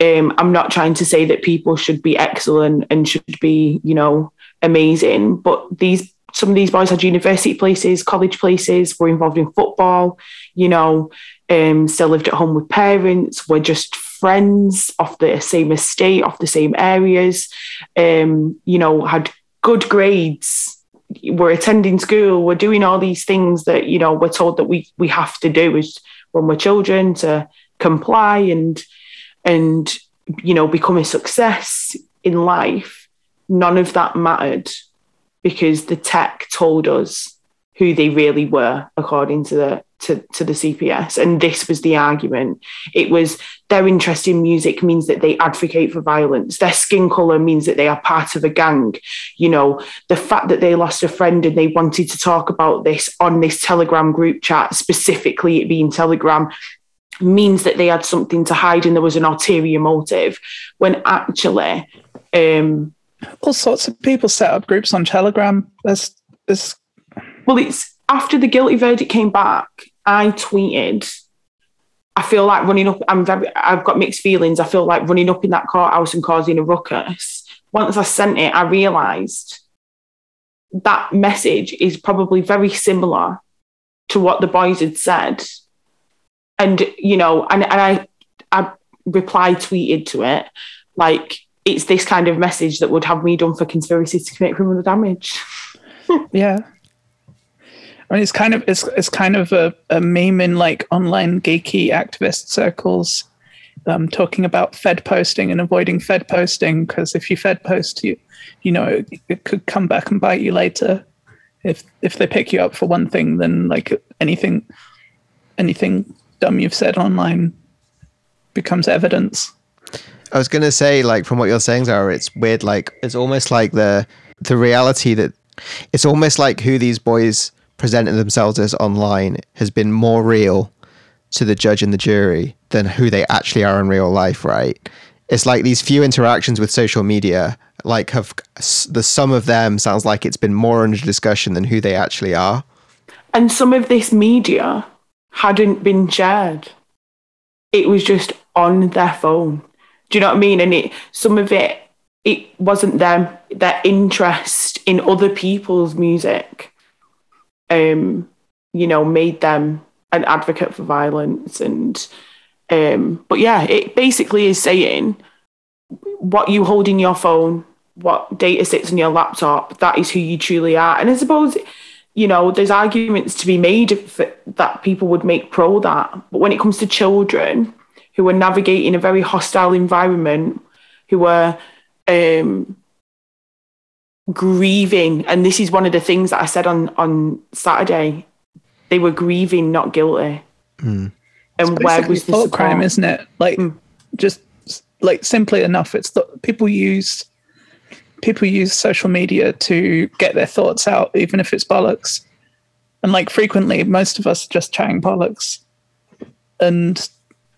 S2: um, I'm not trying to say that people should be excellent and should be, you know, amazing, but these some of these boys had university places, college places, were involved in football, you know, um, still lived at home with parents, were just friends off the same estate, off the same areas, um, you know, had good grades, were attending school, were doing all these things that, you know, we're told that we we have to do as when we're children to comply and and you know become a success in life. None of that mattered because the tech told us who they really were according to the to, to the CPS. And this was the argument. It was their interest in music means that they advocate for violence. Their skin color means that they are part of a gang. You know, the fact that they lost a friend and they wanted to talk about this on this Telegram group chat, specifically it being Telegram, means that they had something to hide and there was an ulterior motive. When actually, um,
S3: all sorts of people set up groups on telegram there's there's
S2: Well, it's after the guilty verdict came back, I tweeted, I feel like running up, I'm very, I've got mixed feelings. I feel like running up in that courthouse and causing a ruckus. Once I sent it, I realised that message is probably very similar to what the boys had said. And, you know, and, and I, I reply tweeted to it like, it's this kind of message that would have me done for conspiracy to commit criminal damage.
S3: yeah. Mean, it's kind of it's it's kind of a, a meme in like online geeky activist circles, um, talking about Fed posting and avoiding Fed posting because if you Fed post, you you know it, it could come back and bite you later. If if they pick you up for one thing, then like anything anything dumb you've said online becomes evidence.
S1: I was gonna say, like, from what you're saying, Zara, it's weird. Like, it's almost like the the reality that it's almost like who these boys presented themselves as online has been more real to the judge and the jury than who they actually are in real life, right? It's like these few interactions with social media, like have the sum of them sounds like it's been more under discussion than who they actually are.
S2: And some of this media hadn't been shared. It was just on their phone. Do you know what I mean? And it some of it it wasn't them their interest in other people's music um, you know, made them an advocate for violence. And, um, but yeah, it basically is saying what you hold in your phone, what data sits on your laptop, that is who you truly are. And I suppose, you know, there's arguments to be made for, that people would make pro that. But when it comes to children who are navigating a very hostile environment, who are um, grieving and this is one of the things that i said on on saturday. They were grieving not guilty.
S1: Mm.
S2: and where was the
S3: thought crime isn't it? Like mm. just like simply enough it's that people use people use social media to get their thoughts out even if it's bollocks. And like frequently most of us are just chatting bollocks. And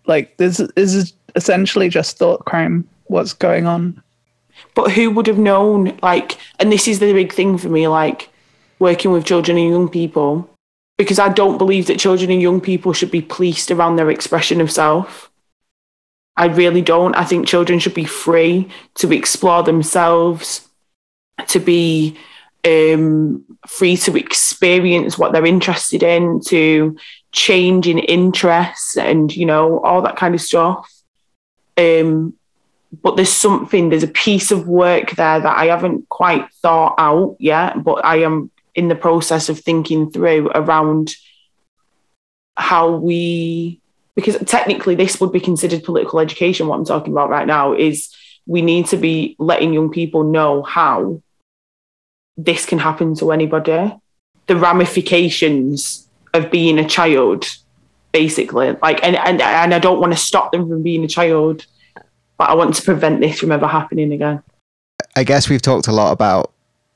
S3: like this, this is essentially just thought crime what's going on
S2: but who would have known? Like, and this is the big thing for me, like working with children and young people, because I don't believe that children and young people should be policed around their expression of self. I really don't. I think children should be free to explore themselves, to be um, free to experience what they're interested in, to change in interests, and you know all that kind of stuff. Um, but there's something, there's a piece of work there that I haven't quite thought out yet, but I am in the process of thinking through around how we, because technically this would be considered political education. What I'm talking about right now is we need to be letting young people know how this can happen to anybody, the ramifications of being a child, basically. Like, and, and, and I don't want to stop them from being a child but I want to prevent this from ever happening again.
S1: I guess we've talked a lot about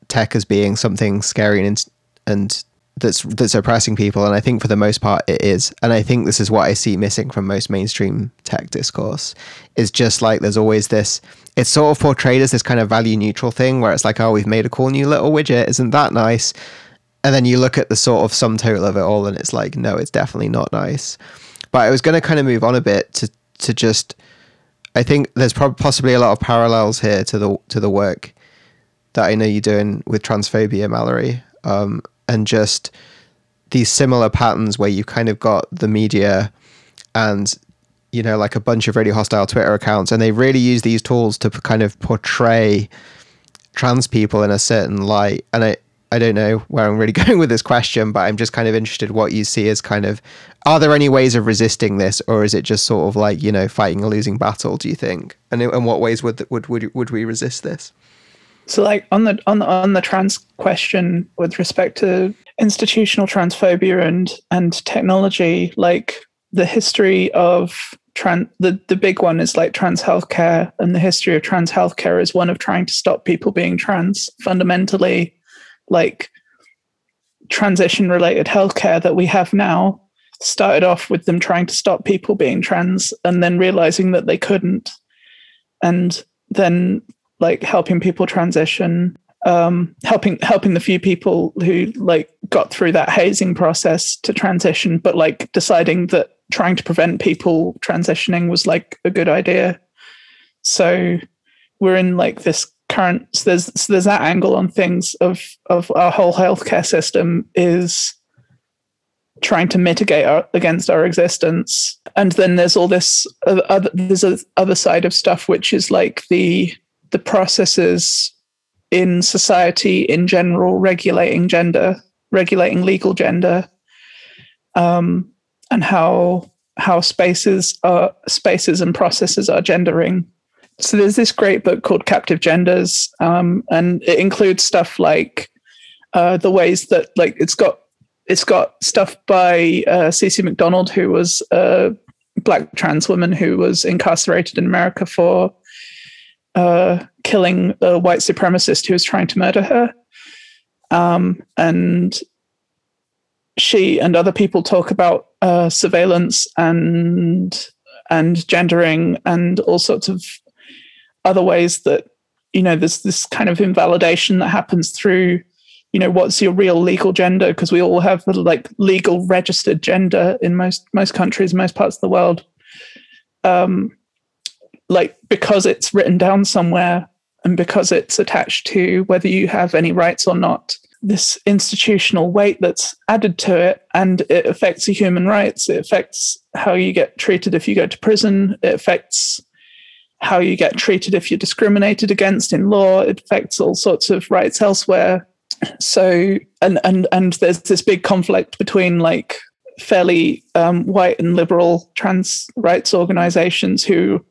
S1: tech as being something scary and and that's that's oppressing people, and I think for the most part it is. And I think this is what I see missing from most mainstream tech discourse. Is just like there's always this. It's sort of portrayed as this kind of value neutral thing where it's like, oh, we've made a cool new little widget, isn't that nice? And then you look at the sort of sum total of it all, and it's like, no, it's definitely not nice. But I was going to kind of move on a bit to to just I think there's probably possibly a lot of parallels here to the to the work that I know you're doing with transphobia, Mallory, um, and just these similar patterns where you kind of got the media and you know like a bunch of really hostile Twitter accounts, and they really use these tools to kind of portray trans people in a certain light, and I I don't know where I'm really going with this question, but I'm just kind of interested what you see as kind of are there any ways of resisting this, or is it just sort of like you know fighting a losing battle? Do you think? And in what ways would would would would we resist this?
S3: So, like on the on the on the trans question with respect to institutional transphobia and and technology, like the history of trans the, the big one is like trans healthcare, and the history of trans healthcare is one of trying to stop people being trans fundamentally like transition related healthcare that we have now started off with them trying to stop people being trans and then realizing that they couldn't. And then like helping people transition um, helping helping the few people who like got through that hazing process to transition but like deciding that trying to prevent people transitioning was like a good idea. So we're in like this current so there's so there's that angle on things of of our whole healthcare system is trying to mitigate our, against our existence. And then there's all this other there's a other side of stuff which is like the the processes in society in general regulating gender, regulating legal gender, um, and how how spaces are spaces and processes are gendering. So there's this great book called Captive Genders, um, and it includes stuff like uh, the ways that like it's got it's got stuff by uh, Cece McDonald, who was a black trans woman who was incarcerated in America for uh, killing a white supremacist who was trying to murder her. Um, and she and other people talk about uh, surveillance and and gendering and all sorts of other ways that you know there's this kind of invalidation that happens through you know what's your real legal gender? Because we all have like legal registered gender in most most countries most parts of the world. Um like because it's written down somewhere and because it's attached to whether you have any rights or not this institutional weight that's added to it and it affects your human rights. It affects how you get treated if you go to prison. It affects how you get treated if you're discriminated against in law. It affects all sorts of rights elsewhere. So and and and there's this big conflict between like fairly um, white and liberal trans rights organizations who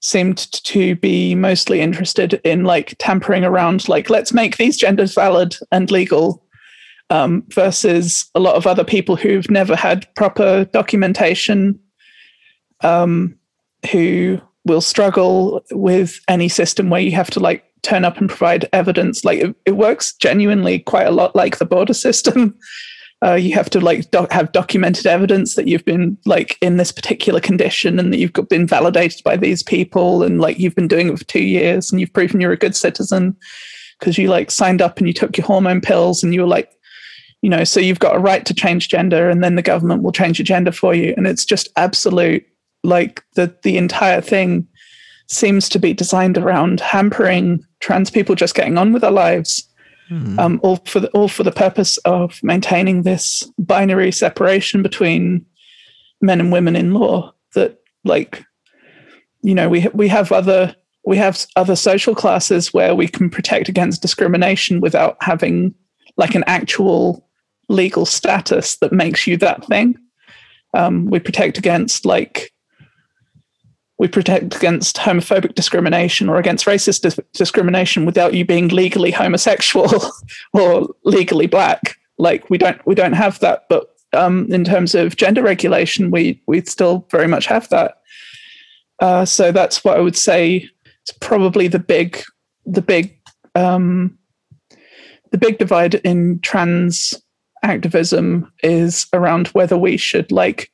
S3: seemed to be mostly interested in like tampering around like let's make these genders valid and legal um, versus a lot of other people who've never had proper documentation um, who will struggle with any system where you have to like turn up and provide evidence. Like it, it works genuinely quite a lot like the border system. Uh, you have to like doc- have documented evidence that you've been like in this particular condition and that you've been validated by these people and like you've been doing it for two years and you've proven you're a good citizen because you like signed up and you took your hormone pills and you were like you know so you've got a right to change gender and then the government will change your gender for you. And it's just absolute like the the entire thing seems to be designed around hampering trans people just getting on with their lives mm. um, all for the all for the purpose of maintaining this binary separation between men and women in law. That like, you know, we we have other we have other social classes where we can protect against discrimination without having like an actual legal status that makes you that thing. Um, we protect against like we protect against homophobic discrimination or against racist dis- discrimination without you being legally homosexual or legally black. Like we don't we don't have that, but um, in terms of gender regulation, we we still very much have that. Uh, so that's what I would say is probably the big the big um, the big divide in trans activism is around whether we should like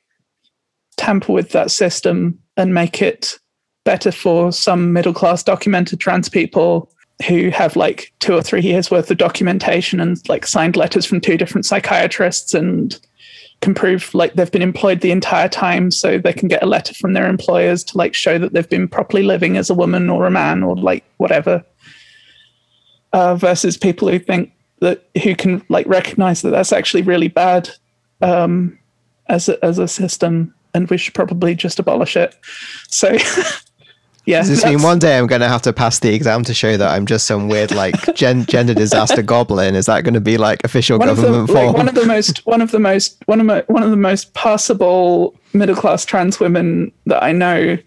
S3: tamper with that system and make it better for some middle class documented trans people who have like two or three years worth of documentation and like signed letters from two different psychiatrists and can prove like they've been employed the entire time so they can get a letter from their employers to like show that they've been properly living as a woman or a man or like whatever uh, versus people who think that who can like recognize that that's actually really bad um, as a, as a system and we should probably just abolish it. So, yeah.
S1: Does this mean one day I'm going to have to pass the exam to show that I'm just some weird like gen- gender disaster goblin? Is that going to be like official
S3: one
S1: government
S3: the,
S1: form?
S3: Like one of the most, one of the most, one of my, one of the most passable middle class trans women that I know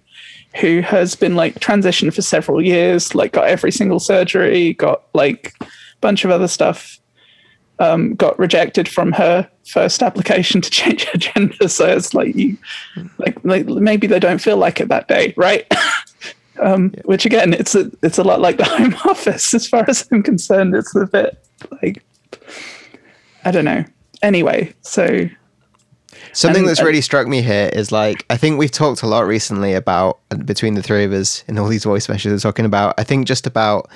S3: who has been like transitioned for several years, like got every single surgery, got like a bunch of other stuff um, got rejected from her first application to change her gender. So it's like you, like, like maybe they don't feel like it that day, right? um, yeah. Which again, it's a it's a lot like the Home Office as far as I'm concerned. It's a bit like I don't know. Anyway, so
S1: Something and, that's really struck me here is like I think we've talked a lot recently about between the three of us in all these voice messages we're talking about I think just about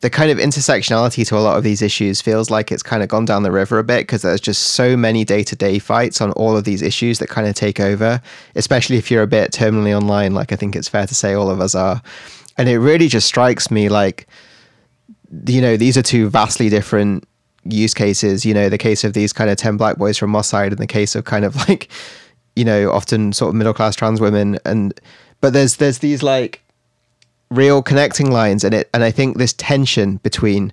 S1: the kind of intersectionality to a lot of these issues feels like it's kind of gone down the river a bit because there's just so many day to day fights on all of these issues that kind of take over, especially if you're a bit terminally online, like I think it's fair to say all of us are. And it really just strikes me like, you know, these are two vastly different use cases. You know, the case of these kind of ten black boys from Moss Side, and the case of kind of like, you know, often sort of middle class trans women, and but there's there's these like real connecting lines, and it and I think this tension between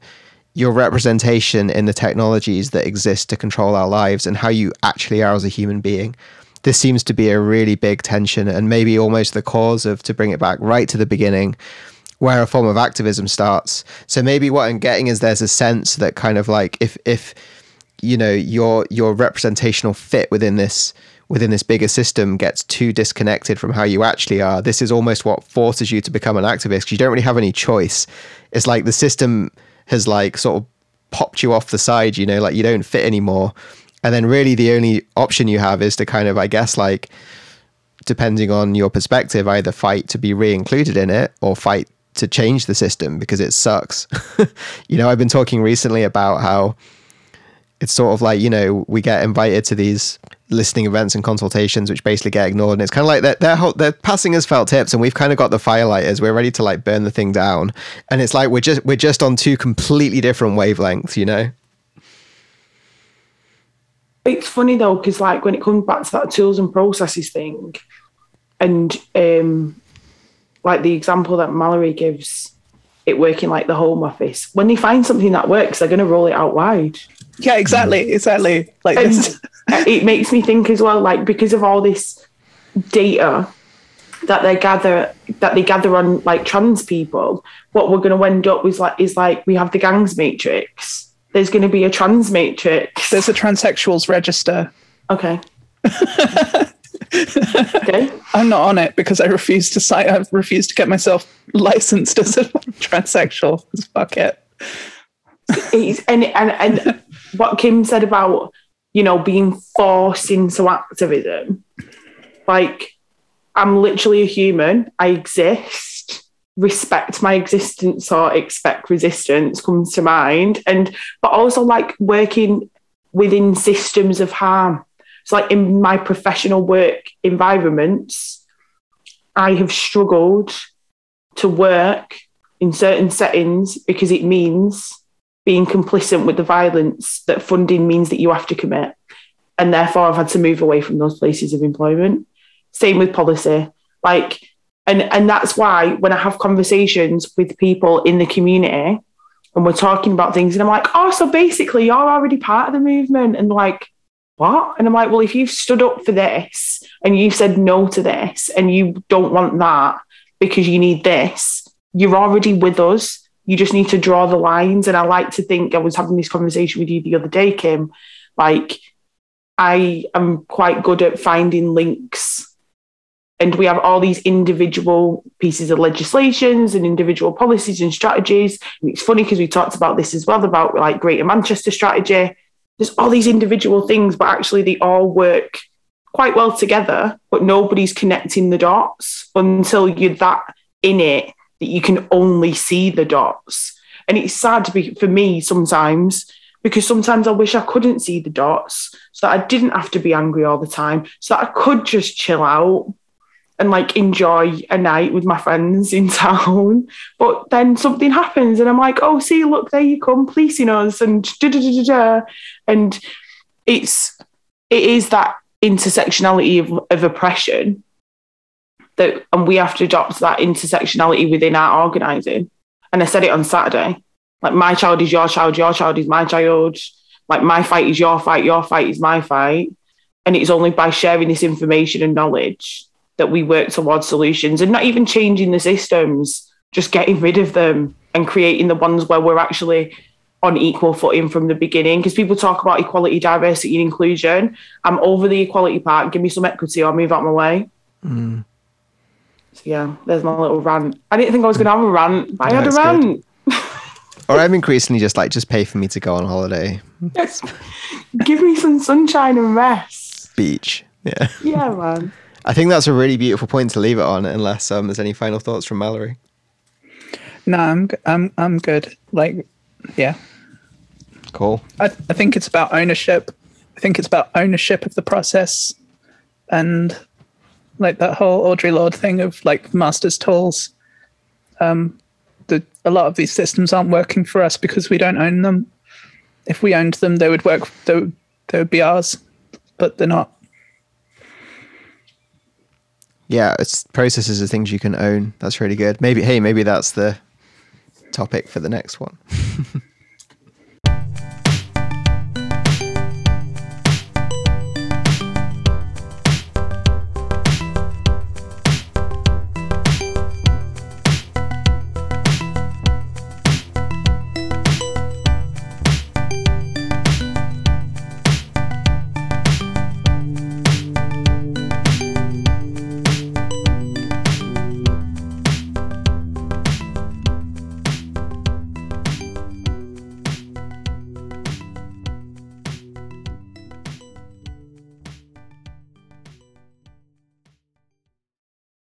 S1: your representation in the technologies that exist to control our lives and how you actually are as a human being. This seems to be a really big tension and maybe almost the cause of, to bring it back right to the beginning, where a form of activism starts. So maybe what I'm getting is there's a sense that kind of like if, if, you know, your, your representational fit within this, within this bigger system gets too disconnected from how you actually are, this is almost what forces you to become an activist. Because you don't really have any choice. It's like the system has like sort of popped you off the side, you know, like you don't fit anymore. And then really the only option you have is to kind of, I guess, like, depending on your perspective, either fight to be re included in it or fight to change the system because it sucks. you know, I've been talking recently about how it's sort of like, you know, we get invited to these listening events and consultations which basically get ignored. And it's kind of like they're, they're, they're passing us felt tips and we've kind of got the firelighters we're ready to like burn the thing down. And it's like we're just we're just on two completely different wavelengths you know?
S2: It's funny though because like when it comes back to that tools and processes thing and um like the example that mallory gives it working like the home office when they find something that works they're going to roll it out wide
S3: yeah exactly exactly like this
S2: it makes me think as well, like because of all this data that they gather that they gather on like trans people, what we're going to end up with like is like we have the gangs matrix. There's going to be a trans matrix.
S3: There's a transsexuals register.
S2: Okay. okay.
S3: I'm not on it because I refuse to sign. I refuse to get myself licensed as a transsexual. Fuck it.
S2: and and and what Kim said about you know, being forced into activism. Like, I'm literally a human. I exist. Respect my existence or expect resistance comes to mind. And, but also like working within systems of harm. So, like in my professional work environments, I have struggled to work in certain settings because it means being complicit with the violence that funding means that you have to commit. And therefore, I've had to move away from those places of employment. Same with policy. Like, and, and that's why when I have conversations with people in the community and we're talking about things, and I'm like, oh, so basically, you're already part of the movement. And like, what? And I'm like, well, if you've stood up for this and you've said no to this and you don't want that because you need this, you're already with us you just need to draw the lines. And I like to think I was having this conversation with you the other day, Kim. Like, I am quite good at finding links. And we have all these individual pieces of legislations and individual policies and strategies. And it's funny because we talked about this as well about like Greater Manchester strategy. There's all these individual things, but actually they all work quite well together, but nobody's connecting the dots until you're that in it that you can only see the dots. And it's sad to be for me sometimes because sometimes I wish I couldn't see the dots so that I didn't have to be angry all the time, so that I could just chill out and like enjoy a night with my friends in town. But then something happens and I'm like, oh, see, look, there you come, policing us and da da da da. And it's it is that intersectionality of, of oppression that and we have to adopt that intersectionality within our organizing. And I said it on Saturday. Like my child is your child, your child is my child. Like my fight is your fight, your fight is my fight. And it's only by sharing this information and knowledge that we work towards solutions and not even changing the systems, just getting rid of them and creating the ones where we're actually on equal footing from the beginning. Because people talk about equality, diversity, and inclusion. I'm over the equality part. Give me some equity or move out my way. Mm. So yeah, there's my little rant. I didn't think I was going to have a rant, but I had a rant.
S1: or I'm increasingly just like, just pay for me to go on holiday.
S2: Yes. Give me some sunshine and rest.
S1: Beach. Yeah.
S2: Yeah, man.
S1: I think that's a really beautiful point to leave it on, unless um, there's any final thoughts from Mallory.
S3: No, I'm I'm I'm good. Like, yeah.
S1: Cool.
S3: I, I think it's about ownership. I think it's about ownership of the process, and like that whole Audre Lorde thing of like master's tools. Um, the, a lot of these systems aren't working for us because we don't own them. if we owned them, they would work. They would, they would be ours, but they're not.
S1: Yeah, it's processes are things you can own. That's really good. Maybe hey, maybe that's the topic for the next one.